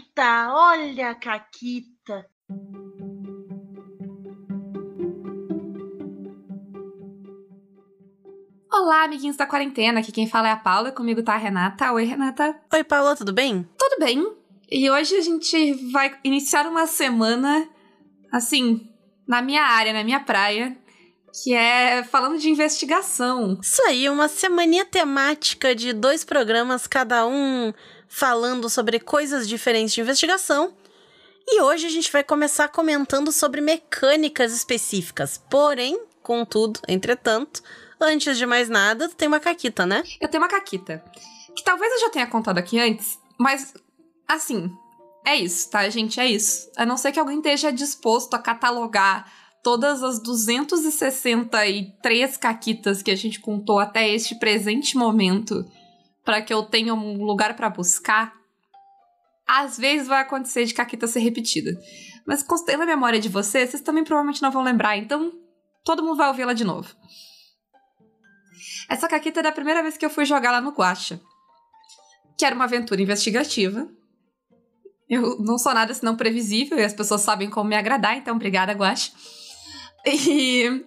Caquita, olha a Caquita. Olá, amiguinhos da quarentena. Aqui quem fala é a Paula e comigo tá a Renata. Oi, Renata. Oi, Paula, tudo bem? Tudo bem. E hoje a gente vai iniciar uma semana, assim, na minha área, na minha praia, que é falando de investigação. Isso aí, uma semaninha temática de dois programas, cada um falando sobre coisas diferentes de investigação. E hoje a gente vai começar comentando sobre mecânicas específicas. Porém, contudo, entretanto, antes de mais nada, tu tem uma caquita, né? Eu tenho uma caquita. Que talvez eu já tenha contado aqui antes, mas assim, é isso, tá, gente? É isso. A não ser que alguém esteja disposto a catalogar todas as 263 caquitas que a gente contou até este presente momento para que eu tenha um lugar para buscar, às vezes vai acontecer de caquita ser repetida. Mas considerando a memória de vocês, vocês também provavelmente não vão lembrar, então todo mundo vai ouvi-la de novo. Essa caquita é da primeira vez que eu fui jogar lá no Guacha. Que era uma aventura investigativa. Eu não sou nada senão previsível e as pessoas sabem como me agradar, então obrigada, Guacha. E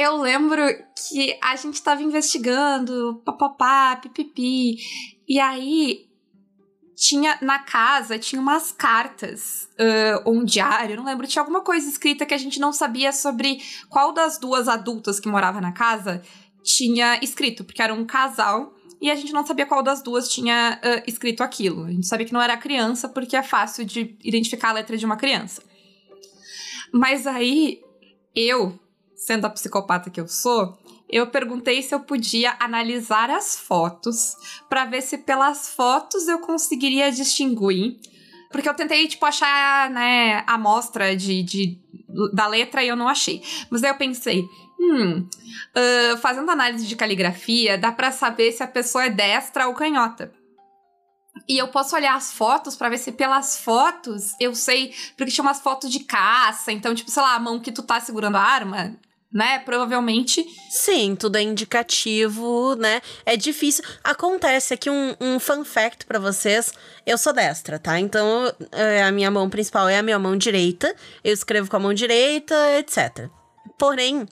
eu lembro que a gente estava investigando, papapá, pipipi. E aí tinha na casa, tinha umas cartas, uh, ou um diário, não lembro, tinha alguma coisa escrita que a gente não sabia sobre qual das duas adultas que morava na casa tinha escrito, porque era um casal e a gente não sabia qual das duas tinha uh, escrito aquilo. A gente sabia que não era criança, porque é fácil de identificar a letra de uma criança. Mas aí, eu, sendo a psicopata que eu sou, eu perguntei se eu podia analisar as fotos para ver se pelas fotos eu conseguiria distinguir. Porque eu tentei, tipo, achar, né, a amostra de, de, da letra e eu não achei. Mas aí eu pensei, hum, uh, fazendo análise de caligrafia, dá para saber se a pessoa é destra ou canhota. E eu posso olhar as fotos para ver se pelas fotos eu sei. Porque tinha umas fotos de caça, então, tipo, sei lá, a mão que tu tá segurando a arma, né? Provavelmente. Sim, tudo é indicativo, né? É difícil. Acontece aqui um, um fun fact para vocês. Eu sou destra, tá? Então, é, a minha mão principal é a minha mão direita. Eu escrevo com a mão direita, etc. Porém,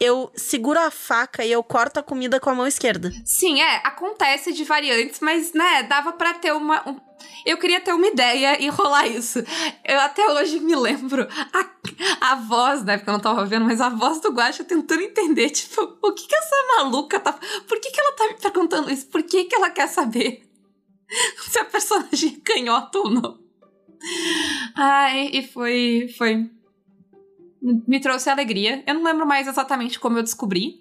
eu seguro a faca e eu corto a comida com a mão esquerda. Sim, é, acontece de variantes, mas, né, dava para ter uma. Um... Eu queria ter uma ideia e rolar isso. Eu até hoje me lembro a, a voz, né? Porque eu não tava vendo, mas a voz do Guacha tentando entender, tipo, o que que essa maluca tá. Por que que ela tá me perguntando isso? Por que que ela quer saber se a personagem é canhota ou não? Ai, e foi. Foi me trouxe alegria. Eu não lembro mais exatamente como eu descobri,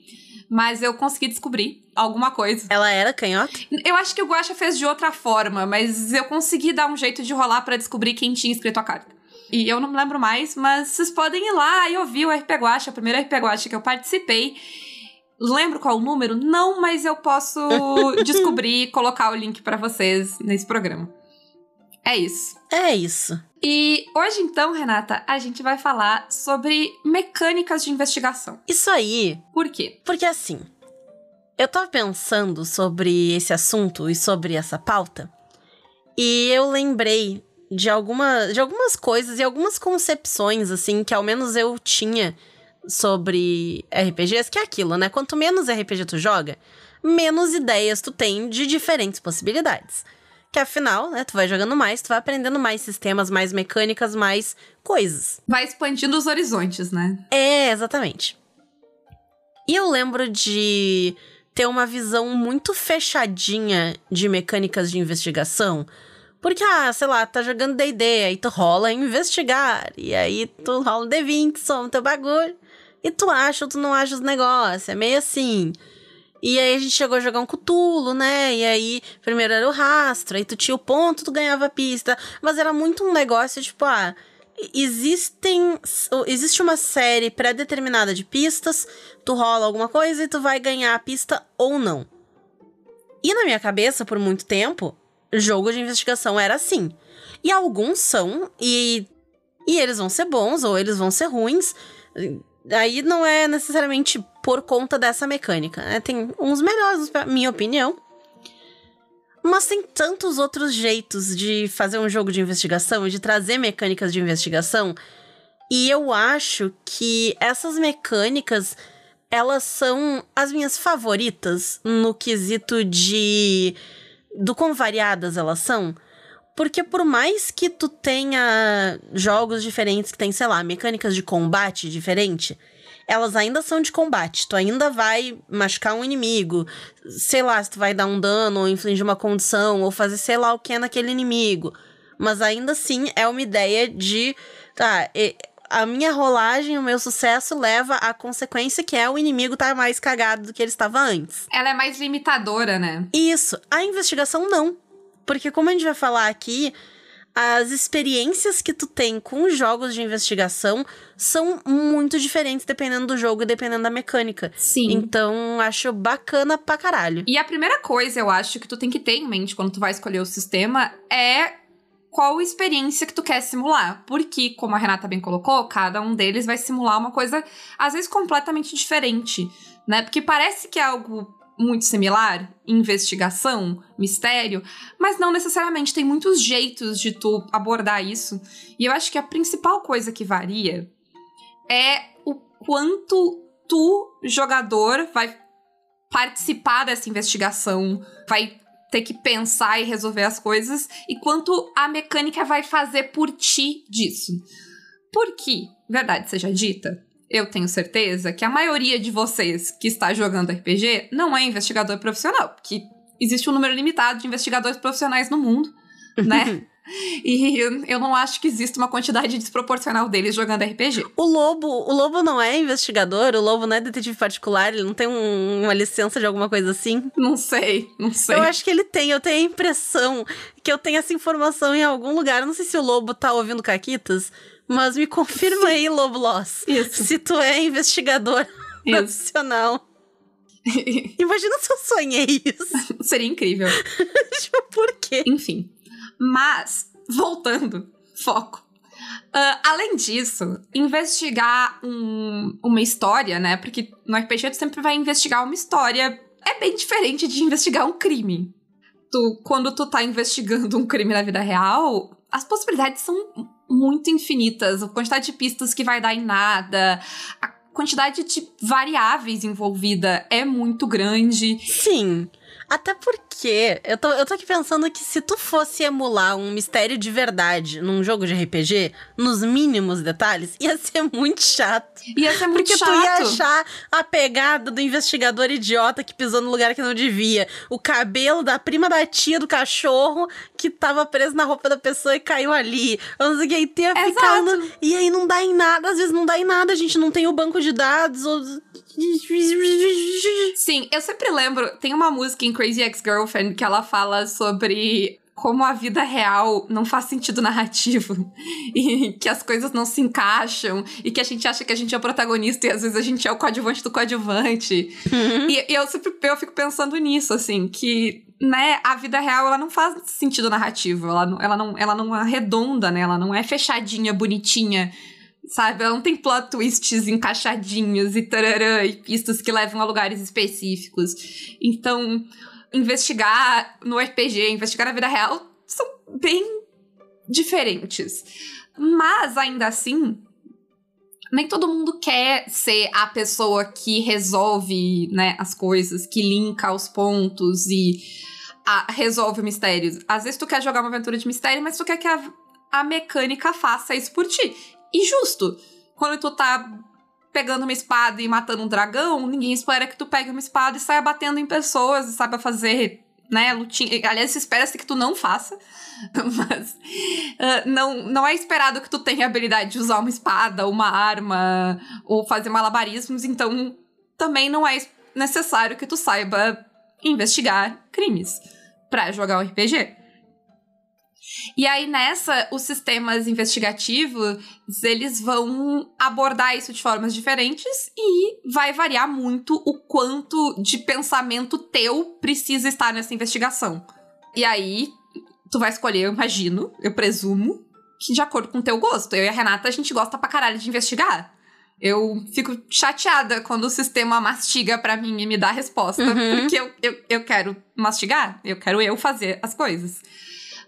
mas eu consegui descobrir alguma coisa. Ela era canhota? Eu acho que o Guacha fez de outra forma, mas eu consegui dar um jeito de rolar para descobrir quem tinha escrito a carta. E eu não me lembro mais, mas vocês podem ir lá e ouvir o RP Guacha, o primeiro RP Guacha que eu participei. Lembro qual o número? Não, mas eu posso descobrir e colocar o link para vocês nesse programa. É isso. É isso. E hoje, então, Renata, a gente vai falar sobre mecânicas de investigação. Isso aí. Por quê? Porque assim, eu tava pensando sobre esse assunto e sobre essa pauta, e eu lembrei de, alguma, de algumas coisas e algumas concepções, assim, que ao menos eu tinha sobre RPGs, que é aquilo, né? Quanto menos RPG tu joga, menos ideias tu tem de diferentes possibilidades. Que afinal, né, tu vai jogando mais, tu vai aprendendo mais sistemas, mais mecânicas, mais coisas. Vai expandindo os horizontes, né? É, exatamente. E eu lembro de ter uma visão muito fechadinha de mecânicas de investigação. Porque, ah, sei lá, tá jogando D&D, aí tu rola investigar, e aí tu rola um D20, soma teu bagulho, e tu acha ou tu não acha os negócios, é meio assim. E aí a gente chegou a jogar um cutulo, né? E aí, primeiro era o rastro, aí tu tinha o ponto, tu ganhava a pista. Mas era muito um negócio, tipo, ah, existem. Existe uma série pré-determinada de pistas, tu rola alguma coisa e tu vai ganhar a pista ou não. E na minha cabeça, por muito tempo, jogo de investigação era assim. E alguns são, e, e eles vão ser bons ou eles vão ser ruins. Aí não é necessariamente por conta dessa mecânica, né? Tem uns melhores, na minha opinião. Mas tem tantos outros jeitos de fazer um jogo de investigação e de trazer mecânicas de investigação. E eu acho que essas mecânicas, elas são as minhas favoritas no quesito de do quão variadas elas são. Porque por mais que tu tenha jogos diferentes que tem, sei lá, mecânicas de combate diferente, elas ainda são de combate. Tu ainda vai machucar um inimigo. Sei lá, se tu vai dar um dano, ou infligir uma condição, ou fazer sei lá o que é naquele inimigo. Mas ainda assim é uma ideia de. Tá, a minha rolagem, o meu sucesso leva à consequência que é o inimigo estar tá mais cagado do que ele estava antes. Ela é mais limitadora, né? Isso. A investigação não. Porque, como a gente vai falar aqui, as experiências que tu tem com jogos de investigação são muito diferentes dependendo do jogo e dependendo da mecânica. Sim. Então, acho bacana pra caralho. E a primeira coisa, eu acho, que tu tem que ter em mente quando tu vai escolher o sistema é qual experiência que tu quer simular. Porque, como a Renata bem colocou, cada um deles vai simular uma coisa, às vezes, completamente diferente, né? Porque parece que é algo muito similar, investigação, mistério, mas não necessariamente. Tem muitos jeitos de tu abordar isso. E eu acho que a principal coisa que varia é o quanto tu, jogador, vai participar dessa investigação, vai ter que pensar e resolver as coisas, e quanto a mecânica vai fazer por ti disso. Porque, verdade seja dita, eu tenho certeza que a maioria de vocês que está jogando RPG não é investigador profissional, porque existe um número limitado de investigadores profissionais no mundo, né? E eu não acho que exista uma quantidade desproporcional deles jogando RPG. O Lobo, o Lobo não é investigador, o Lobo não é detetive particular, ele não tem um, uma licença de alguma coisa assim? Não sei, não sei. Eu acho que ele tem, eu tenho a impressão que eu tenho essa informação em algum lugar. Eu não sei se o Lobo tá ouvindo Caquitas, mas me confirma Sim. aí, Lobo Loss. Isso. Se tu é investigador Isso. profissional. Imagina se eu sonhei isso. Seria incrível. tipo, por quê? Enfim. Mas, voltando, foco. Uh, além disso, investigar um, uma história, né? Porque no RPG tu sempre vai investigar uma história. É bem diferente de investigar um crime. Tu, quando tu tá investigando um crime na vida real, as possibilidades são muito infinitas. A quantidade de pistas que vai dar em nada, a quantidade de variáveis envolvida é muito grande. Sim. Até porque eu tô, eu tô aqui pensando que se tu fosse emular um mistério de verdade num jogo de RPG, nos mínimos detalhes, ia ser muito chato. Ia ser muito porque chato. Porque tu ia achar a pegada do investigador idiota que pisou no lugar que não devia. O cabelo da prima da tia do cachorro que tava preso na roupa da pessoa e caiu ali. Eu não sei o que, ia ficando. E aí não dá em nada, às vezes não dá em nada, a gente não tem o banco de dados. Ou... Sim, eu sempre lembro, tem uma música em Crazy Ex-Girlfriend que ela fala sobre como a vida real não faz sentido narrativo e que as coisas não se encaixam e que a gente acha que a gente é o protagonista e às vezes a gente é o coadjuvante do coadjuvante. Uhum. E, e, eu sempre eu fico pensando nisso, assim, que né, a vida real ela não faz sentido narrativo, ela não, ela não, ela não arredonda, né? Ela não é fechadinha, bonitinha sabe? Ela não tem plot twists encaixadinhos e tararã, e pistas que levam a lugares específicos. Então, investigar no RPG, investigar na vida real, são bem diferentes. Mas, ainda assim, nem todo mundo quer ser a pessoa que resolve né, as coisas, que linka os pontos e a, resolve mistérios. Às vezes tu quer jogar uma aventura de mistério, mas tu quer que a, a mecânica faça isso por ti. E justo, quando tu tá pegando uma espada e matando um dragão, ninguém espera que tu pegue uma espada e saia batendo em pessoas e saiba fazer, né, lutinha. Aliás, espera-se que tu não faça. Mas uh, não, não é esperado que tu tenha a habilidade de usar uma espada, uma arma, ou fazer malabarismos, então também não é necessário que tu saiba investigar crimes para jogar um RPG. E aí nessa, os sistemas investigativos, eles vão abordar isso de formas diferentes e vai variar muito o quanto de pensamento teu precisa estar nessa investigação. E aí, tu vai escolher, eu imagino, eu presumo, que de acordo com o teu gosto. Eu e a Renata, a gente gosta pra caralho de investigar. Eu fico chateada quando o sistema mastiga para mim e me dá a resposta. Uhum. Porque eu, eu, eu quero mastigar, eu quero eu fazer as coisas.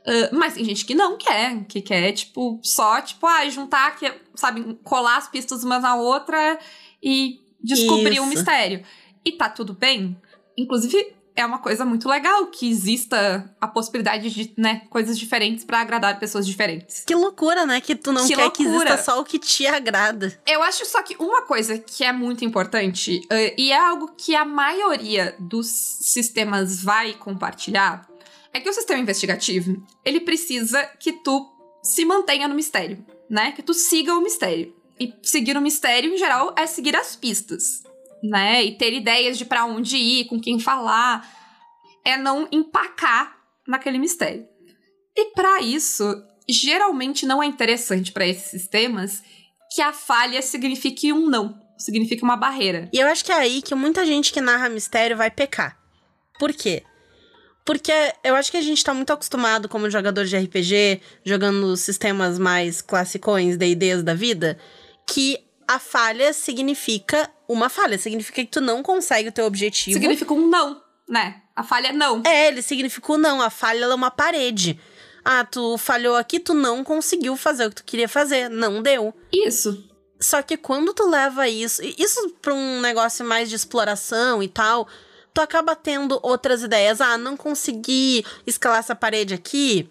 Uh, mas tem gente que não quer, que quer, tipo, só, tipo, ah, juntar, que, sabe, colar as pistas uma na outra e descobrir o um Isso. mistério. E tá tudo bem. Inclusive, é uma coisa muito legal que exista a possibilidade de, né, coisas diferentes pra agradar pessoas diferentes. Que loucura, né? Que tu não Que quer que loucura. exista só o que te agrada. Eu acho só que uma coisa que é muito importante, eh, e é algo que a maioria dos sistemas vai compartilhar, é que o sistema investigativo, ele precisa que tu se mantenha no mistério, né? Que tu siga o mistério. E seguir o mistério, em geral, é seguir as pistas, né? E ter ideias de pra onde ir, com quem falar. É não empacar naquele mistério. E pra isso, geralmente não é interessante pra esses sistemas que a falha signifique um não, signifique uma barreira. E eu acho que é aí que muita gente que narra mistério vai pecar. Por quê? Porque eu acho que a gente tá muito acostumado, como jogador de RPG, jogando sistemas mais classicões, D&Ds da vida, que a falha significa uma falha. Significa que tu não consegue o teu objetivo. Significa um não, né? A falha é não. É, ele significa o não. A falha é uma parede. Ah, tu falhou aqui, tu não conseguiu fazer o que tu queria fazer. Não deu. Isso. Só que quando tu leva isso, isso pra um negócio mais de exploração e tal, tu acaba tendo outras ideias. Ah, não consegui escalar essa parede aqui,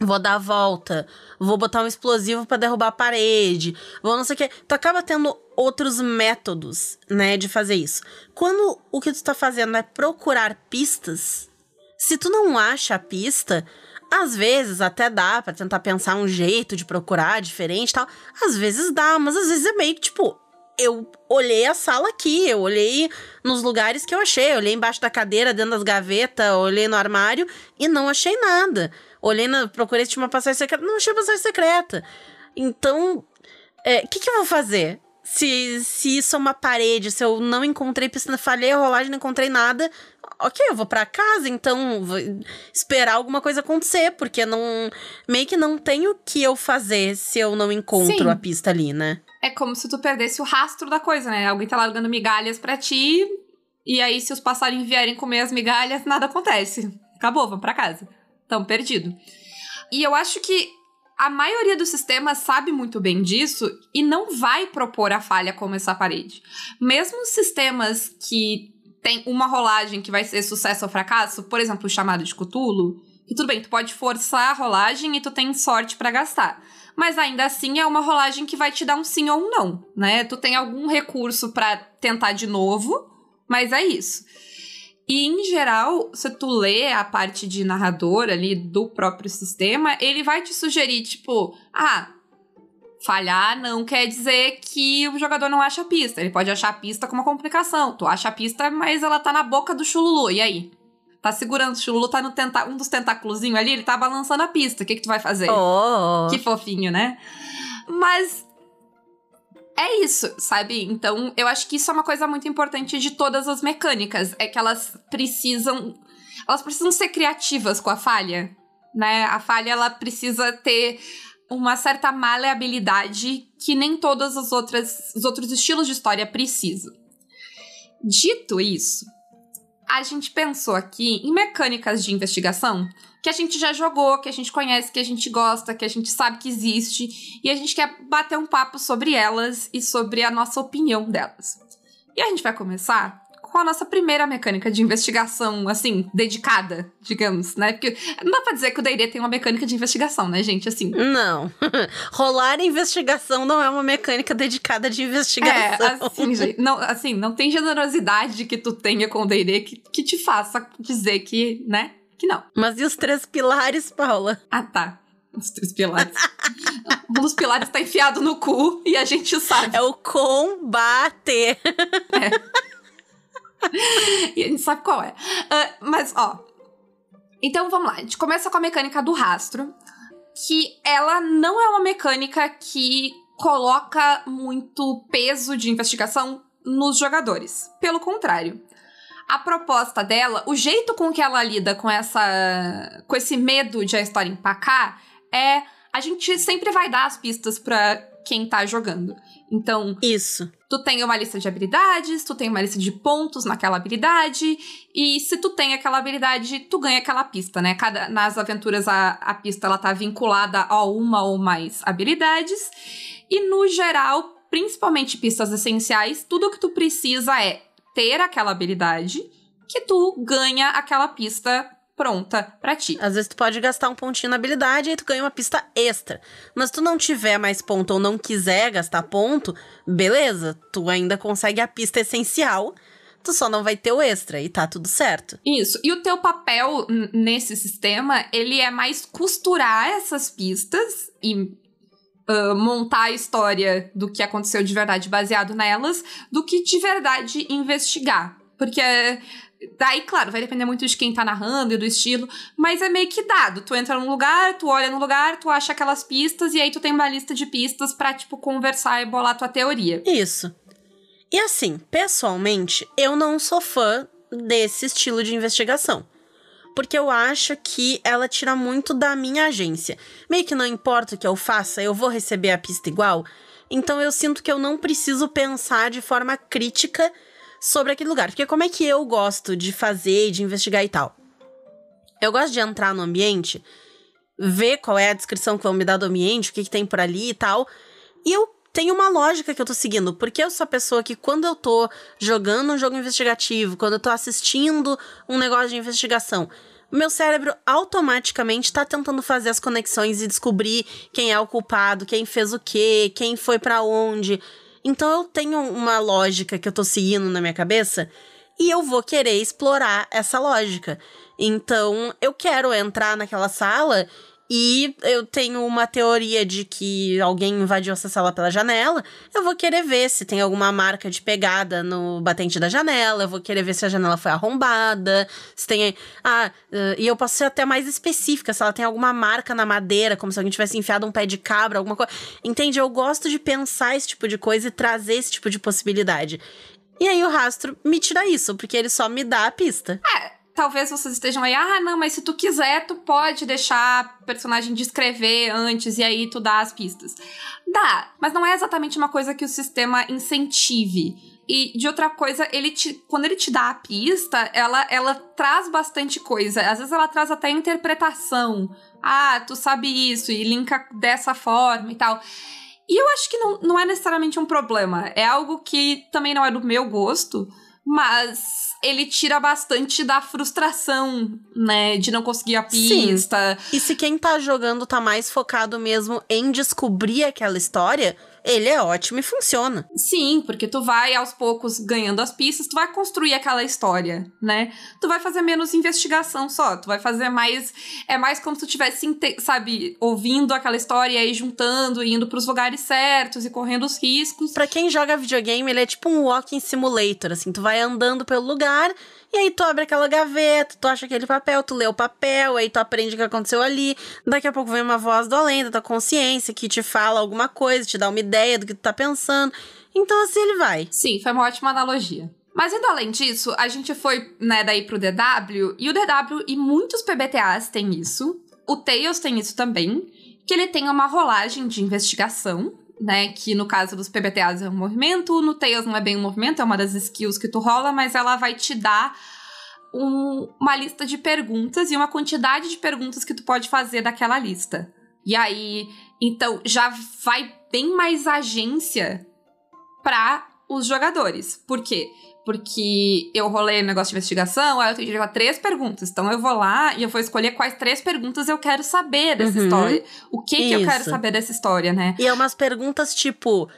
vou dar a volta, vou botar um explosivo pra derrubar a parede, vou não sei o que. Tu acaba tendo outros métodos, né, de fazer isso. Quando o que tu tá fazendo é procurar pistas, se tu não acha a pista, às vezes até dá pra tentar pensar um jeito de procurar diferente e tal. Às vezes dá, mas às vezes é meio que tipo, eu olhei a sala aqui, eu olhei nos lugares que eu achei, eu olhei embaixo da cadeira, dentro das gavetas, olhei no armário e não achei nada. Olhei na, procurei se tinha uma passagem secreta, não achei passagem secreta. Então, o é, que, que eu vou fazer? Se, se isso é uma parede, se eu não encontrei piscina, falhei a rolagem, não encontrei nada, ok, eu vou pra casa, então vou esperar alguma coisa acontecer, porque não meio que não tem o que eu fazer se eu não encontro Sim. a pista ali, né? É como se tu perdesse o rastro da coisa, né? Alguém tá largando migalhas pra ti, e aí se os passarinhos vierem comer as migalhas, nada acontece. Acabou, vamos pra casa. Tão perdido. E eu acho que a maioria dos sistemas sabe muito bem disso e não vai propor a falha como essa parede. Mesmo sistemas que tem uma rolagem que vai ser sucesso ou fracasso, por exemplo, o chamado de Cthulhu, que tudo bem, tu pode forçar a rolagem e tu tem sorte pra gastar. Mas ainda assim é uma rolagem que vai te dar um sim ou um não, né? Tu tem algum recurso pra tentar de novo, mas é isso. E em geral, se tu lê a parte de narrador ali do próprio sistema, ele vai te sugerir, tipo, ah, falhar não quer dizer que o jogador não acha a pista. Ele pode achar a pista com uma complicação. Tu acha a pista, mas ela tá na boca do chululu. E aí? Tá segurando, o chululu tá no tenta um dos tentáculozinhos ali, ele tá balançando a pista. O que que tu vai fazer? Oh. Que fofinho, né? Mas é isso, sabe? Então, eu acho que isso é uma coisa muito importante de todas as mecânicas, é que elas precisam elas precisam ser criativas com a falha, né? A falha ela precisa ter uma certa maleabilidade que nem todos os, outras, os outros estilos de história precisam. Dito isso, a gente pensou aqui em mecânicas de investigação que a gente já jogou, que a gente conhece, que a gente gosta, que a gente sabe que existe, e a gente quer bater um papo sobre elas e sobre a nossa opinião delas. E a gente vai começar com a nossa primeira mecânica de investigação, assim, dedicada, digamos, né? Porque não dá pra dizer que o D&D tem uma mecânica de investigação, né, gente? Assim, Não. Rolar investigação não é uma mecânica dedicada de investigação. É, assim, gente, não, assim, não tem generosidade que tu tenha com o D&D que, que te faça dizer que, né, que não. Mas e os três pilares, Paula? Ah, tá. Os três pilares. um dos pilares tá enfiado no cu e a gente sabe. É o combater. E a gente sabe qual é. Ah, mas, ó. Então vamos lá. A gente começa com a mecânica do rastro. Que ela não é uma mecânica que coloca muito peso de investigação nos jogadores. Pelo contrário. A proposta dela, o jeito com que ela lida com essa. com esse medo de a história empacar é a gente sempre vai dar as pistas para quem tá jogando. Então, Isso. tu tem uma lista de habilidades, tu tem uma lista de pontos naquela habilidade, e se tu tem aquela habilidade, tu ganha aquela pista, né? Cada, nas aventuras a, a pista ela tá vinculada a uma ou mais habilidades, e no geral, principalmente pistas essenciais, tudo que tu precisa é ter aquela habilidade que tu ganha aquela pista pronta pra ti. Às vezes tu pode gastar um pontinho na habilidade e tu ganha uma pista extra. Mas se tu não tiver mais ponto ou não quiser gastar ponto, beleza, tu ainda consegue a pista essencial. Tu só não vai ter o extra e tá tudo certo. Isso. E o teu papel nesse sistema, ele é mais costurar essas pistas e ah, montar a história do que aconteceu de verdade baseado nelas, do que de verdade investigar. Porque daí, claro, vai depender muito de quem tá narrando e do estilo, mas é meio que dado. Tu entra num lugar, tu olha no lugar, tu acha aquelas pistas e aí tu tem uma lista de pistas pra, tipo, conversar e bolar tua teoria. Isso. E assim, pessoalmente, eu não sou fã desse estilo de investigação. Porque eu acho que ela tira muito da minha agência. Meio que não importa o que eu faça, eu vou receber a pista igual. Então eu sinto que eu não preciso pensar de forma crítica sobre aquele lugar. Porque como é que eu gosto de fazer, de investigar e tal? Eu gosto de entrar no ambiente, ver qual é a descrição que vão me dar do ambiente, o que, que tem por ali e tal. E eu tenho uma lógica que eu tô seguindo, porque eu sou a pessoa que quando eu tô jogando um jogo investigativo, quando eu tô assistindo um negócio de investigação, meu cérebro automaticamente tá tentando fazer as conexões e descobrir quem é o culpado, quem fez o quê, quem foi pra onde. Então eu tenho uma lógica que eu tô seguindo na minha cabeça e eu vou querer explorar essa lógica. Então eu quero entrar naquela sala e eu tenho uma teoria de que alguém invadiu essa sala pela janela. Eu vou querer ver se tem alguma marca de pegada no batente da janela. Eu vou querer ver se a janela foi arrombada. Se tem. Ah, e eu posso ser até mais específica, se ela tem alguma marca na madeira, como se alguém tivesse enfiado um pé de cabra, alguma coisa. Entende? Eu gosto de pensar esse tipo de coisa e trazer esse tipo de possibilidade. E aí o rastro me tira isso, porque ele só me dá a pista. Talvez vocês estejam aí, ah, não, mas se tu quiser, tu pode deixar o personagem descrever antes e aí tu dá as pistas. Dá, mas não é exatamente uma coisa que o sistema incentive. E de outra coisa, ele te, quando ele te dá a pista, ela, ela traz bastante coisa. Às vezes ela traz até interpretação. Ah, tu sabe isso e linka dessa forma e tal. E eu acho que não, não é necessariamente um problema. É algo que também não é do meu gosto, mas ele tira bastante da frustração, né? De não conseguir a Sim. pista. E se quem tá jogando tá mais focado mesmo em descobrir aquela história, ele é ótimo e funciona. Sim, porque tu vai aos poucos ganhando as pistas, tu vai construir aquela história, né? Tu vai fazer menos investigação só, tu vai fazer mais. É mais como se tu tivesse, sabe, ouvindo aquela história e aí juntando, indo pros lugares certos e correndo os riscos. Pra quem joga videogame, ele é tipo um walking simulator, assim, tu vai andando pelo lugar e aí tu abre aquela gaveta, tu acha aquele papel, tu lê o papel, aí tu aprende o que aconteceu ali. Daqui a pouco vem uma voz do além da tua consciência que te fala alguma coisa, te dá uma ideia do que tu tá pensando. Então assim ele vai. Sim, foi uma ótima analogia. Mas indo além disso, a gente foi, né, daí pro DW, e o DW e muitos PBTAs têm isso. O Tails tem isso também, que ele tem uma rolagem de investigação, né, que no caso dos PBTAs é um movimento, no Tails não é bem um movimento, é uma das skills que tu rola, mas ela vai te dar um- uma lista de perguntas e uma quantidade de perguntas que tu pode fazer daquela lista. E aí, então, já vai bem mais agência para os jogadores. Por quê? Porque eu rolei um negócio de investigação, aí eu tenho direito a três perguntas. Então eu vou lá e eu vou escolher quais três perguntas eu quero saber dessa Uhum. história. O que, que eu quero Isso. saber dessa história, né? E é umas perguntas tipo: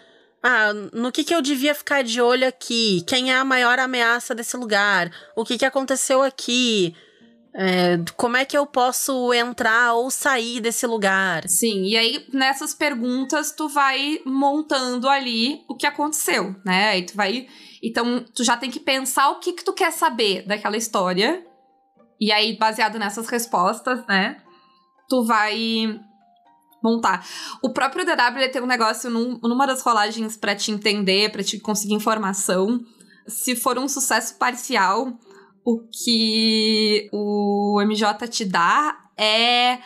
Ah, no que, que eu devia ficar de olho aqui? Quem é a maior ameaça desse lugar? O que, que aconteceu aqui? É, como é que eu posso entrar ou sair desse lugar? Sim, e aí nessas perguntas tu vai montando ali o que aconteceu, né? Aí tu vai. Então tu já tem que pensar o que que tu quer saber daquela história. E aí, baseado nessas respostas, né? Tu vai montar. O próprio DW tem um negócio num- numa das rolagens pra te entender, pra te conseguir informação. Se for um sucesso parcial, o que o MJ te dá é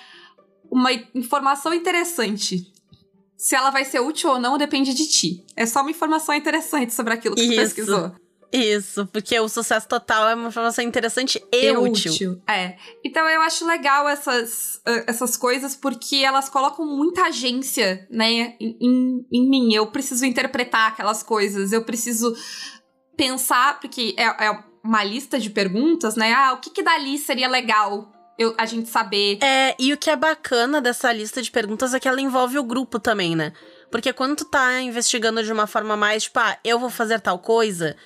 uma informação interessante. Se ela vai ser útil ou não depende de ti. É só uma informação interessante sobre aquilo que Isso. tu pesquisou. Isso, porque o sucesso total é uma informação interessante e, É útil. É. Então eu acho legal essas, uh, essas coisas porque elas colocam muita agência, né, em, em, em mim. Eu preciso interpretar aquelas coisas, eu preciso pensar, porque é, é uma lista de perguntas, né? Ah, o que, que dali seria legal eu, a gente saber? É, e o que é bacana dessa lista de perguntas é que ela envolve o grupo também, né? Porque quando tu tá investigando de uma forma mais, tipo, ah, eu vou fazer tal coisa,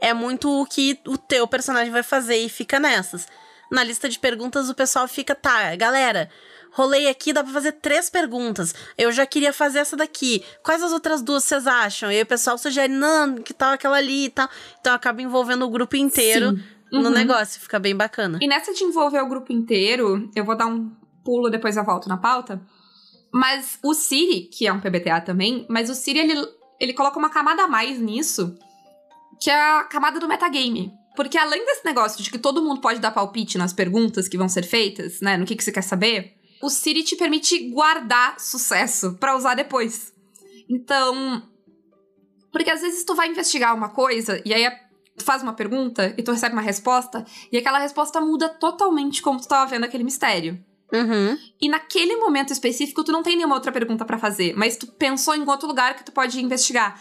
é muito o que o teu personagem vai fazer e fica nessas. Na lista de perguntas, o pessoal fica, tá, galera, rolei aqui, dá pra fazer três perguntas. Eu já queria fazer essa daqui. Quais as outras duas vocês acham? E aí o pessoal sugere, não, que tal aquela ali e tal. Então acaba envolvendo o grupo inteiro Sim. no Uhum. negócio, fica bem bacana. E nessa de envolver o grupo inteiro, eu vou dar um pulo, depois eu volto na pauta. Mas o Siri, que é um PBTA também, mas o Siri, ele, ele coloca uma camada a mais nisso, que é a camada do metagame. Porque além desse negócio de que todo mundo pode dar palpite nas perguntas que vão ser feitas, né, no que, que você quer saber, o Siri te permite guardar sucesso pra usar depois. Então, porque às vezes tu vai investigar uma coisa e aí tu faz uma pergunta e tu recebe uma resposta e aquela resposta muda totalmente como tu tava vendo aquele mistério. Uhum. E naquele momento específico, tu não tem nenhuma outra pergunta pra fazer, mas tu pensou em outro lugar que tu pode investigar.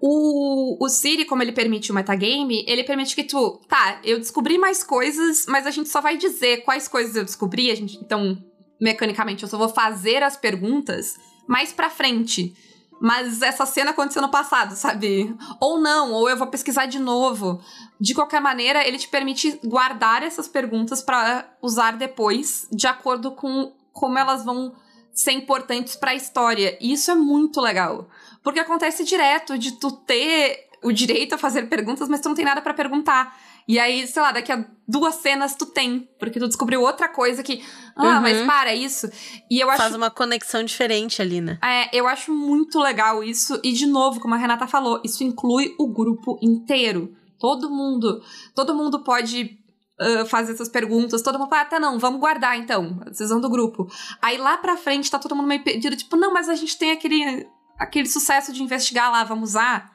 O, o Siri, como ele permite o metagame, ele permite que tu. Tá, eu descobri mais coisas, mas a gente só vai dizer quais coisas eu descobri. A gente, então, mecanicamente, eu só vou fazer as perguntas mais pra frente. Mas essa cena aconteceu no passado, sabe? Ou não, ou eu vou pesquisar de novo. De qualquer maneira, ele te permite guardar essas perguntas pra usar depois, de acordo com como elas vão ser importantes pra história. E isso é muito legal. Porque acontece direto de tu ter o direito a fazer perguntas, mas tu não tem nada pra perguntar. E aí, sei lá, daqui a duas cenas tu tem, porque tu descobriu outra coisa que, ah, Uhum. mas para é isso. E eu acho Faz uma conexão diferente ali, né? é, eu acho muito legal isso. E, de novo, como a Renata falou, isso inclui o grupo inteiro. Todo mundo. Todo mundo pode ah, fazer essas perguntas. Todo mundo fala, ah, tá, não, vamos guardar então. A decisão do grupo. Aí lá pra frente tá todo mundo meio perdido, tipo, não, mas a gente tem aquele, aquele sucesso de investigar lá, vamos usar?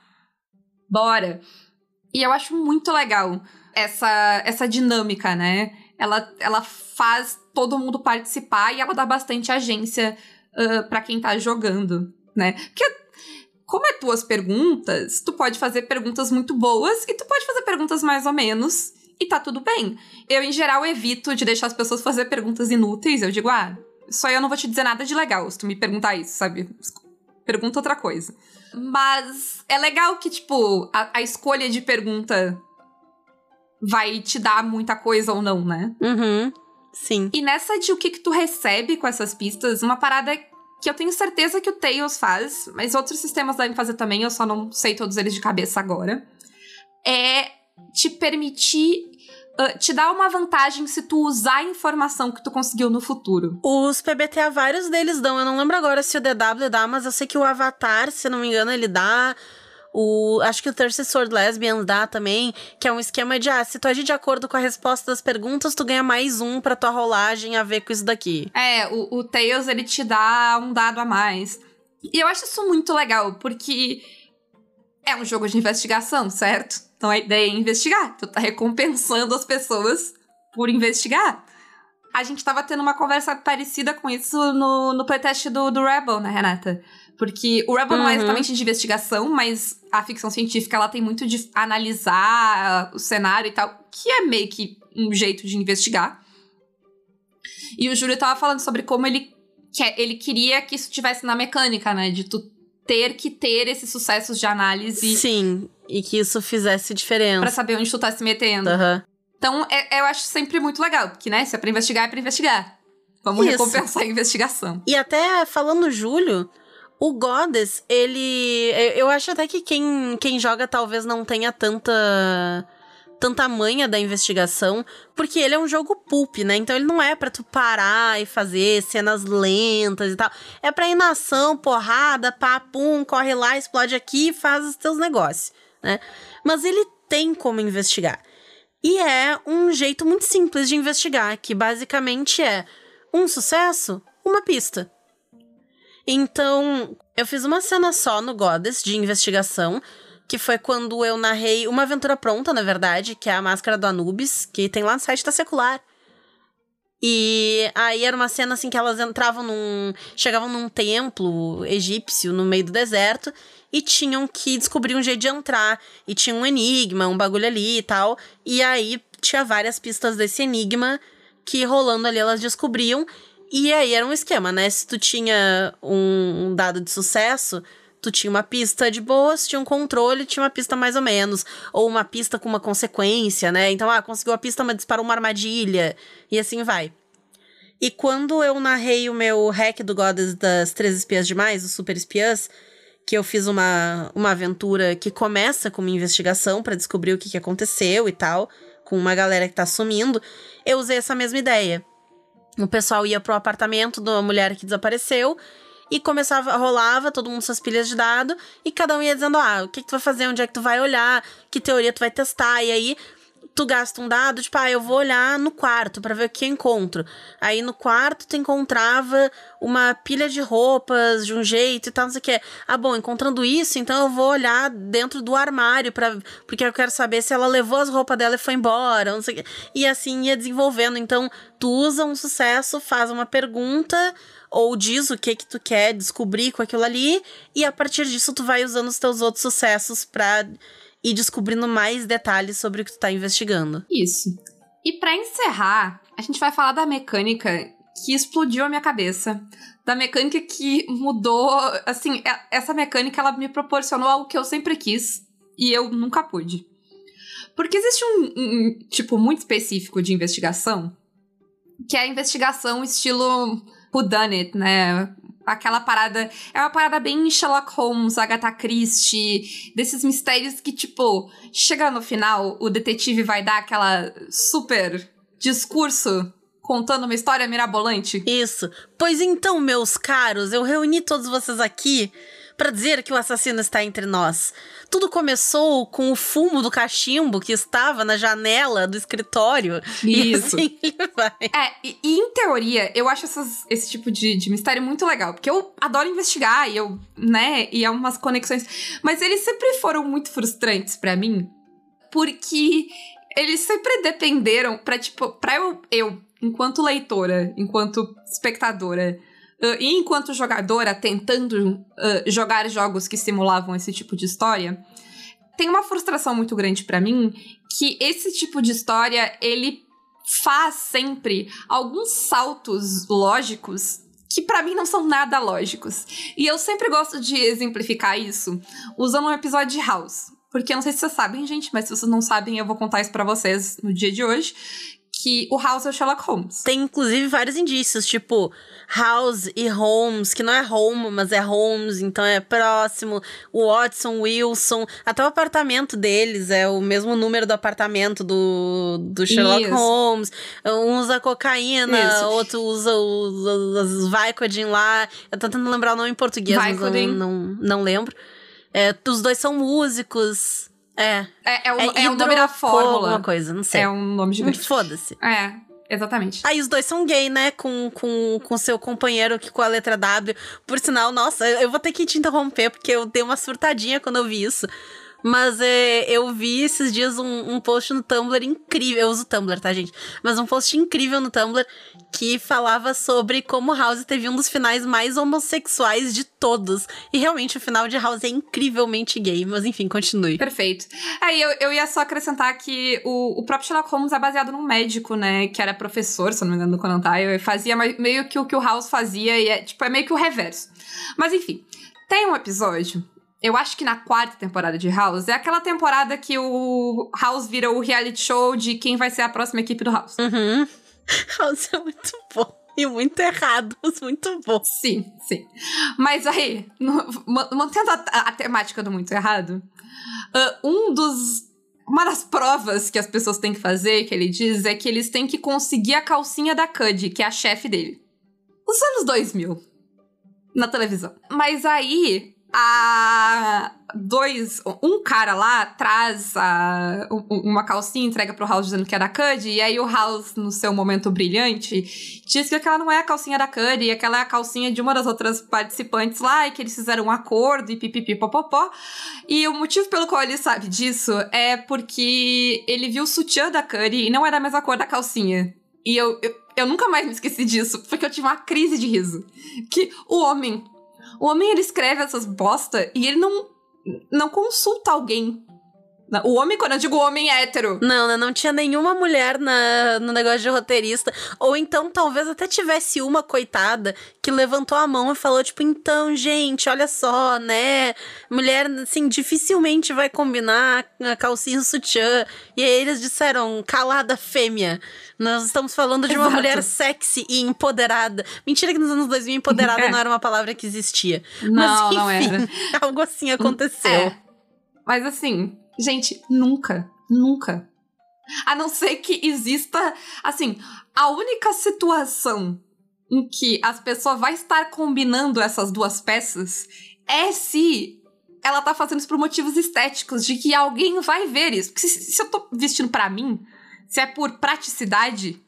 Bora. E eu acho muito legal essa, essa dinâmica, né? Ela, ela faz todo mundo participar e ela dá bastante agência uh, para quem tá jogando, né? Porque como é tuas perguntas, tu pode fazer perguntas muito boas e tu pode fazer perguntas mais ou menos e tá tudo bem. Eu, em geral, evito de deixar as pessoas fazer perguntas inúteis. Eu digo, ah, só eu não vou te dizer nada de legal se tu me perguntar isso, sabe? Pergunta outra coisa. Mas é legal que, tipo, a, a escolha de pergunta vai te dar muita coisa ou não, né? Uhum. Sim. E nessa de o que, que tu recebe com essas pistas, uma parada que eu tenho certeza que o Tails faz, mas outros sistemas devem fazer também, eu só não sei todos eles de cabeça agora, é te permitir. Uh, te dar uma vantagem se tu usar a informação que tu conseguiu no futuro. Os PBTA, vários deles dão. Eu não lembro agora se o DW dá, mas eu sei que o Avatar, se não me engano, ele dá. O, acho que o Thirsty Sword Lesbian dá também, que é um esquema de, ah, se tu agir de acordo com a resposta das perguntas, tu ganha mais um pra tua rolagem a ver com isso daqui. É, o, o Tails, ele te dá um dado a mais. E eu acho isso muito legal, porque é um jogo de investigação, certo? Então a ideia é investigar. Tu tá recompensando as pessoas por investigar. A gente tava tendo uma conversa parecida com isso no, no playtest do, do Rebel, né, Renata? Porque o Rebel não é Uhum. exatamente de investigação, mas a ficção científica ela tem muito de analisar o cenário e tal, que é meio que um jeito de investigar. E o Júlio tava falando sobre como ele, quer, ele queria que isso tivesse na mecânica, né? De tu ter que ter esses sucessos de análise Sim, e que isso fizesse diferença. pra saber onde tu tá se metendo. Aham. Então, é- eu acho sempre muito legal, porque, né, se é pra investigar, é pra investigar. Vamos Isso. recompensar a investigação. E até falando Júlio, o Goddess, ele. eu- acho até que quem, quem joga talvez não tenha tanta. tanta manha da investigação, porque ele é um jogo pulp, né? Então ele não é pra tu parar e fazer cenas lentas e tal. É pra ir na ação, porrada, pá, pum, corre lá, explode aqui e faz os teus negócios, né? Mas ele tem como investigar. E é um jeito muito simples de investigar, que basicamente é um sucesso, uma pista. Então, eu fiz uma cena só no Goddess de investigação, que foi quando eu narrei uma aventura pronta, na verdade, que é a Máscara do Anubis, que tem lá no site da Secular. E aí era uma cena assim que elas entravam num. chegavam num templo egípcio no meio do deserto e tinham que descobrir um jeito de entrar. E tinha um enigma, um bagulho ali e tal. E aí tinha várias pistas desse enigma que rolando ali elas descobriam. E aí era um esquema, né? Se tu tinha um, um dado de sucesso, tu tinha uma pista de boas, tinha um controle, tinha uma pista mais ou menos. Ou uma pista com uma consequência, né? Então, ah, conseguiu a pista, mas disparou uma armadilha. E assim vai. E quando eu narrei o meu hack do Goddess das Três Espias Demais, os Super Espiãs, que eu fiz uma, uma aventura que começa com uma investigação para descobrir o que, que aconteceu e tal, com uma galera que tá sumindo, eu usei essa mesma ideia. O pessoal ia pro apartamento uma mulher que desapareceu e começava, rolava todo mundo suas pilhas de dado e cada um ia dizendo: ah, o que, que tu vai fazer, onde é que tu vai olhar, que teoria tu vai testar. E aí tu gasta um dado, tipo, ah, eu vou olhar no quarto para ver o que eu encontro. Aí no quarto tu encontrava uma pilha de roupas de um jeito e tal, não sei o que. Ah, bom, encontrando isso, então eu vou olhar dentro do armário para porque eu quero saber se ela levou as roupas dela e foi embora, não sei o que. E assim ia desenvolvendo. Então, tu usa um sucesso, faz uma pergunta ou diz o que que tu quer descobrir com aquilo ali e a partir disso tu vai usando os teus outros sucessos para ir descobrindo mais detalhes sobre o que tu tá investigando. Isso. E para encerrar, a gente vai falar da mecânica que explodiu a minha cabeça. Da mecânica que mudou, assim, é, essa mecânica ela me proporcionou algo que eu sempre quis e eu nunca pude. Porque existe um, um tipo muito específico de investigação, que é a investigação estilo whodunit, né? Aquela parada. É uma parada bem Sherlock Holmes, Agatha Christie, desses mistérios que, tipo, chega no final, o detetive vai dar aquela super discurso contando uma história mirabolante. Isso. Pois então, meus caros, eu reuni todos vocês aqui para dizer que o assassino está entre nós. Tudo começou com o fumo do cachimbo que estava na janela do escritório. Isso. E assim vai. É, e, e, em teoria, eu acho essas, esse tipo de, de mistério muito legal, porque eu adoro investigar e eu, né, e há umas conexões. Mas eles sempre foram muito frustrantes para mim, porque eles sempre dependeram pra, tipo, pra eu, eu enquanto leitora, enquanto espectadora, Uh, e enquanto jogadora, tentando uh, jogar jogos que simulavam esse tipo de história, tem uma frustração muito grande para mim que esse tipo de história ele faz sempre alguns saltos lógicos que para mim não são nada lógicos. E eu sempre gosto de exemplificar isso usando um episódio de House. Porque eu não sei se vocês sabem, gente, mas se vocês não sabem, eu vou contar isso para vocês no dia de hoje que o House é o Sherlock Holmes. Tem, inclusive, vários indícios, tipo House e Holmes, que não é Home, mas é Holmes, então é próximo. O Watson, Wilson, até o apartamento deles é o mesmo número do apartamento do, do Sherlock Isso. Holmes. Um usa cocaína, Isso. outro usa os, Vicodin lá. Eu tô tentando lembrar o nome em português, Vicodin. mas não, não, não lembro. É, os dois são músicos. É. É, é, o, é, é o nome da fórmula. alguma coisa, não sei. É um nome gigante. Foda-se. É, exatamente. Aí os dois são gay, né? Com, com, com seu companheiro aqui com a letra W. Por sinal, nossa, eu vou ter que te interromper, porque eu dei uma surtadinha quando eu vi isso. Mas é, eu vi esses dias um, um, post no Tumblr incrível. Eu uso Tumblr, tá, gente? Mas um post incrível no Tumblr que falava sobre como House teve um dos finais mais homossexuais de todos. E realmente o final de House é incrivelmente gay. Mas enfim, continue. Perfeito. Aí eu, eu ia só acrescentar que o, o próprio Sherlock Holmes é baseado num médico, né? Que era professor, se não me engano, do Conan Doyle. E fazia meio que o que o House fazia. E é, tipo, é meio que o reverso. Mas enfim, tem um episódio eu acho que na quarta temporada de House, é aquela temporada que o House vira o reality show de quem vai ser a próxima equipe do House. Uhum. House é muito bom. E muito errado, mas muito bom. Sim, sim. Mas aí, no, mantendo a, a, temática do muito errado, uh, um dos. Uma das provas que as pessoas têm que fazer, que ele diz, é que eles têm que conseguir a calcinha da Cud, que é a chefe dele. Os anos 2000. Na televisão. Mas aí, a dois, um cara lá traz a, uma calcinha, entrega pro House dizendo que é da Cud, e aí o House, no seu momento brilhante, diz que aquela não é a calcinha da Cud, e aquela é a calcinha de uma das outras participantes lá, e que eles fizeram um acordo, e pipipi popopó. E o motivo pelo qual ele sabe disso é porque ele viu o sutiã da Cudi e não era a mesma cor da calcinha. E eu, eu, eu nunca mais me esqueci disso, porque eu tive uma crise de riso. Que o homem o homem, ele escreve essas bosta e ele não, não consulta alguém. O homem, quando eu digo homem hétero. Não, não, não tinha nenhuma mulher na, no negócio de roteirista. Ou então, talvez até tivesse uma coitada que levantou a mão e falou, tipo, então, gente, olha só, né? Mulher, assim, dificilmente vai combinar a calcinha e o sutiã. E aí eles disseram, calada fêmea. Nós estamos falando de uma Exato. mulher sexy e empoderada. Mentira que nos anos 2000 empoderada é. não era uma palavra que existia. Não, Mas, enfim, não era. algo assim aconteceu. É. Mas assim, gente, nunca, nunca. A não ser que exista, assim, a única situação em que as pessoas vai estar combinando essas duas peças é se ela tá fazendo isso por motivos estéticos, de que alguém vai ver isso. Porque se, se eu tô vestindo para mim, se é por praticidade,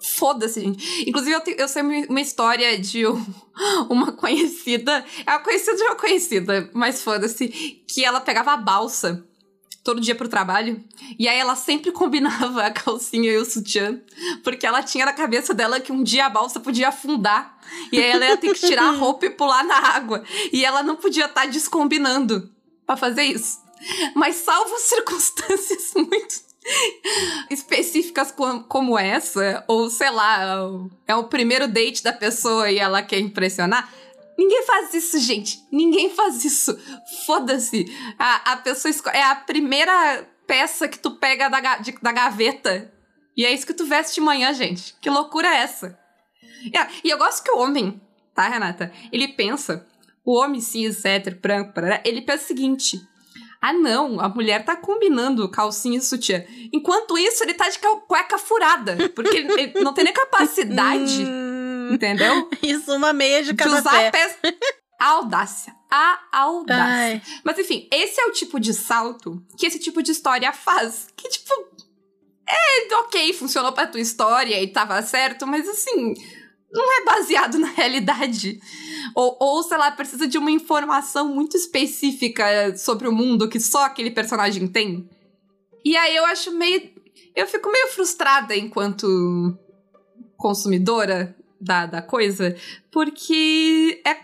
foda-se, gente. Inclusive, eu, te, eu sei uma história de um, uma conhecida. É uma conhecida de uma conhecida, mas foda-se. Que ela pegava a balsa todo dia pro trabalho. E aí ela sempre combinava a calcinha e o sutiã. Porque ela tinha na cabeça dela que um dia a balsa podia afundar. E aí ela ia ter que tirar a roupa e pular na água. E ela não podia estar tá descombinando para fazer isso. Mas salvo circunstâncias muito específicas como essa, ou sei lá, é o primeiro date da pessoa e ela quer impressionar. Ninguém faz isso, gente. Ninguém faz isso. Foda-se. A, a pessoa é a primeira peça que tu pega da, de, da gaveta. E é isso que tu veste de manhã, gente. Que loucura é essa? E, e eu gosto que o homem, tá, Renata? Ele pensa, o homem cis, hétero, branco, ele pensa o seguinte: ah, não, a mulher tá combinando calcinha e sutiã. Enquanto isso, ele tá de cueca furada. Porque ele não tem nem capacidade. Hum. entendeu? Isso, uma meia de cada de usar pé. Peça... A audácia. A audácia. Ai. Mas enfim, esse é o tipo de salto que esse tipo de história faz. Que, tipo. É, ok, funcionou pra tua história e tava certo, mas assim não é baseado na realidade. Ou, ou, sei lá, precisa de uma informação muito específica sobre o mundo que só aquele personagem tem. E aí eu acho meio. Eu fico meio frustrada enquanto consumidora da, da coisa, porque é,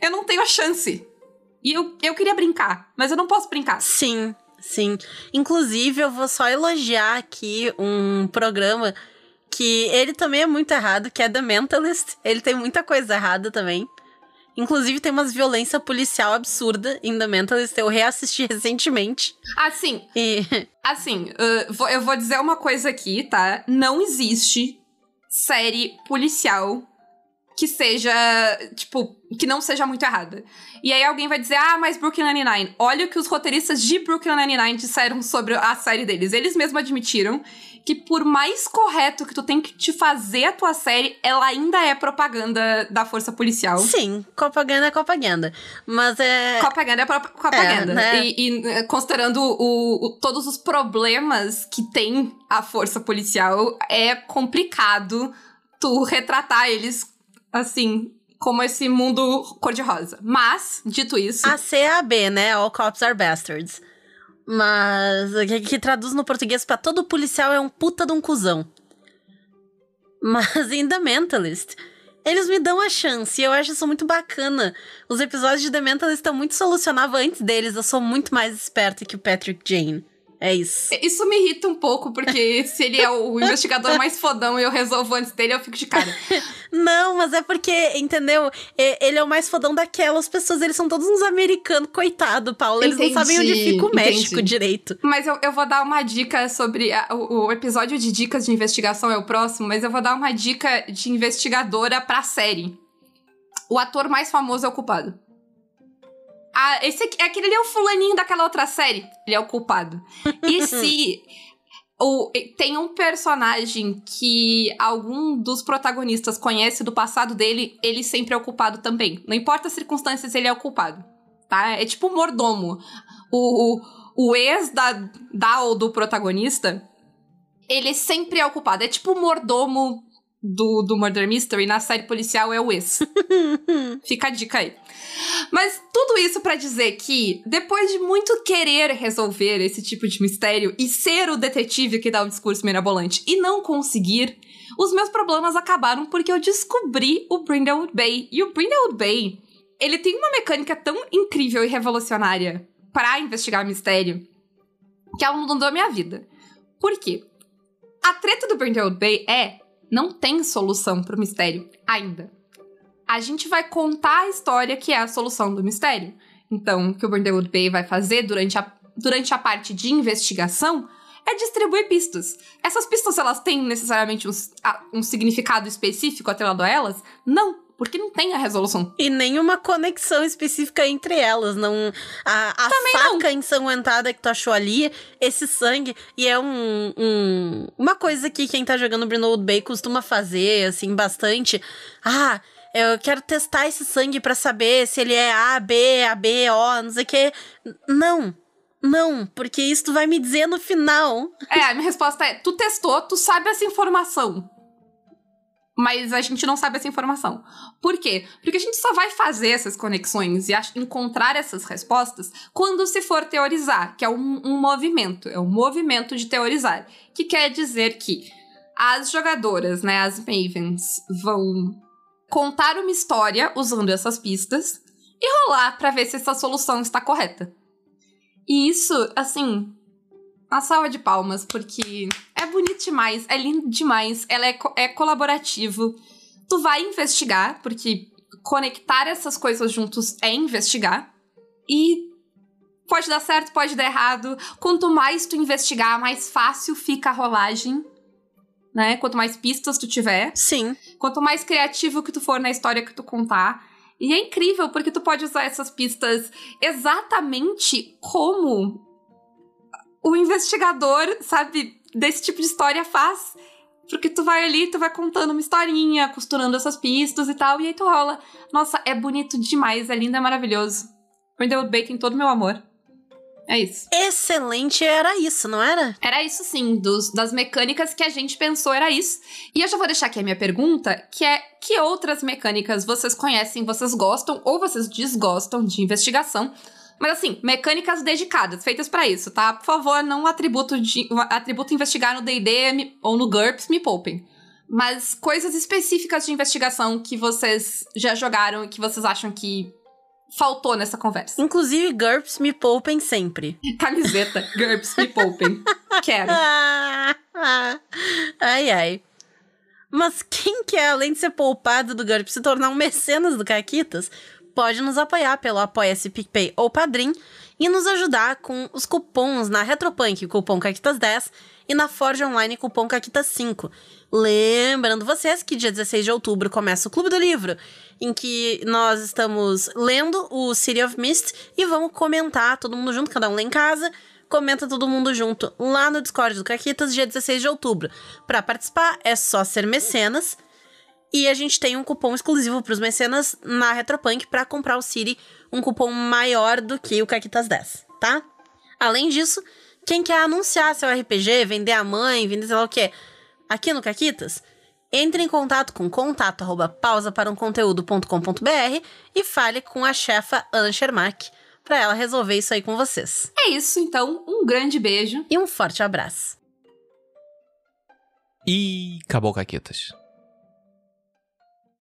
eu não tenho a chance. E eu, eu queria brincar, mas eu não posso brincar. Sim, sim. Inclusive, eu vou só elogiar aqui um programa que ele também é muito errado, que é The Mentalist. Ele tem muita coisa errada também. Inclusive, tem umas violência policial absurda em The Mentalist. Eu reassisti recentemente. Assim. E... Assim, uh, eu vou dizer uma coisa aqui, tá? Não existe série policial que seja, tipo, que não seja muito errada. E aí alguém vai dizer, ah, mas Brooklyn Nine-Nine. Olha o que os roteiristas de Brooklyn Nine-Nine disseram sobre a série deles. Eles mesmos admitiram que por mais correto que tu tem que te fazer a tua série, ela ainda é propaganda da força policial. Sim, propaganda é propaganda. Mas é. Propaganda é propaganda. É, né? e, e, eh, considerando o, o, todos os problemas que tem a força policial, é complicado tu retratar eles assim, como esse mundo cor-de-rosa. Mas, dito isso. A C a B, né? All cops are bastards. Mas. Que, que traduz no português para todo policial é um puta de um cuzão. Mas em The Mentalist, eles me dão a chance e eu acho isso muito bacana. Os episódios de The Mentalist estão muito solucionáveis antes deles. Eu sou muito mais esperta que o Patrick Jane. É isso. Isso me irrita um pouco, porque se ele é o investigador mais fodão e eu resolvo antes dele, eu fico de cara. Não, mas é porque, entendeu? Ele é o mais fodão daquelas pessoas, eles são todos uns americanos, coitado, Paulo. Eles entendi, não sabem onde fica o México entendi. direito. Mas eu, eu vou dar uma dica sobre. A, o, o, episódio de dicas de investigação é o próximo, mas eu vou dar uma dica de investigadora pra série. O ator mais famoso é o culpado. Ah, esse aqui, aquele ali é o fulaninho daquela outra série. Ele é o culpado. E se ou tem um personagem que algum dos protagonistas conhece do passado dele, ele sempre é o culpado também. Não importa as circunstâncias, ele é o culpado. Tá? É tipo o mordomo. O, o, o ex da, da ou do protagonista, ele sempre é o culpado. É tipo o mordomo do, do Murder Mystery na série policial é o ex. Fica a dica aí. Mas tudo isso para dizer que, depois de muito querer resolver esse tipo de mistério e ser o detetive que dá o discurso mirabolante e não conseguir, os meus problemas acabaram porque eu descobri o Brindlewood Bay. E o Brindlewood Bay, ele tem uma mecânica tão incrível e revolucionária para investigar mistério que ela mudou a minha vida. Por quê? A treta do Brindlewood Bay é não tem solução para o mistério ainda. A gente vai contar a história que é a solução do mistério. Então, o que o Brindlewood Bay vai fazer durante a, durante a parte de investigação é distribuir pistas. Essas pistas, elas têm necessariamente um, um significado específico atrelado a elas? Não porque não tem a resolução. E nenhuma conexão específica entre elas. Não A, a faca não. ensanguentada que tu achou ali, esse sangue. E é um, um uma coisa que quem tá jogando Brindlewood Bay costuma fazer, assim, bastante. Ah, eu quero testar esse sangue para saber se ele é A, B, AB, O, não sei o que. Não. Não, porque isso tu vai me dizer no final. É, a minha resposta é: tu testou, tu sabe essa informação mas a gente não sabe essa informação. Por quê? Porque a gente só vai fazer essas conexões e encontrar essas respostas quando se for teorizar, que é um, um movimento, é um movimento de teorizar, que quer dizer que as jogadoras, né, as Mavens, vão contar uma história usando essas pistas e rolar para ver se essa solução está correta. E isso, assim, uma salva de palmas, porque é bonito demais, é lindo demais, ela é, co é colaborativo. Tu vai investigar, porque conectar essas coisas juntos é investigar. E pode dar certo, pode dar errado. Quanto mais tu investigar, mais fácil fica a rolagem. Né? Quanto mais pistas tu tiver. Sim. Quanto mais criativo que tu for na história que tu contar. E é incrível, porque tu pode usar essas pistas exatamente como o investigador, sabe, desse tipo de história faz. Porque tu vai ali, tu vai contando uma historinha, costurando essas pistas e tal, e aí tu rola. Nossa, é bonito demais, é lindo, é maravilhoso. Brindlewood Bay tem todo o meu amor. É isso. Excelente, era isso, não era? Era isso sim, dos, das mecânicas que a gente pensou era isso. E eu já vou deixar aqui a minha pergunta, que é que outras mecânicas vocês conhecem, vocês gostam ou vocês desgostam de investigação? Mas assim, mecânicas dedicadas, feitas para isso, tá? Por favor, não atributo, de, atributo investigar no D&D ou no GURPS, me poupem. Mas coisas específicas de investigação que vocês já jogaram e que vocês acham que faltou nessa conversa. Inclusive, GURPS me poupem sempre. Camiseta, GURPS me poupem. Quero. ai, ai. Mas quem quer, além de ser poupado do GURPS, se tornar um mecenas do Caquitas, pode nos apoiar pelo Apoia-se PicPay ou Padrim e nos ajudar com os cupons na Retropunk, cupom Caquitas10, e na Forge Online, cupom Caquitas5. Lembrando vocês que dia 16 de outubro começa o Clube do Livro, em que nós estamos lendo o City of Mist e vamos comentar todo mundo junto, cada um lá em casa. Comenta todo mundo junto lá no Discord do Caquitas, dia 16 de outubro. Para participar é só ser mecenas e a gente tem um cupom exclusivo para os mecenas na Retropunk para comprar o City, um cupom maior do que o Caquitas 10, tá? Além disso, quem quer anunciar seu RPG, vender a mãe, vender sei lá o quê, aqui no Caquitas, entre em contato com contato arroba pausa para um conteúdo.com.br e fale com a chefa Ana Schermack para ela resolver isso aí com vocês. É isso, então, um grande beijo e um forte abraço. E acabou, Caquitas.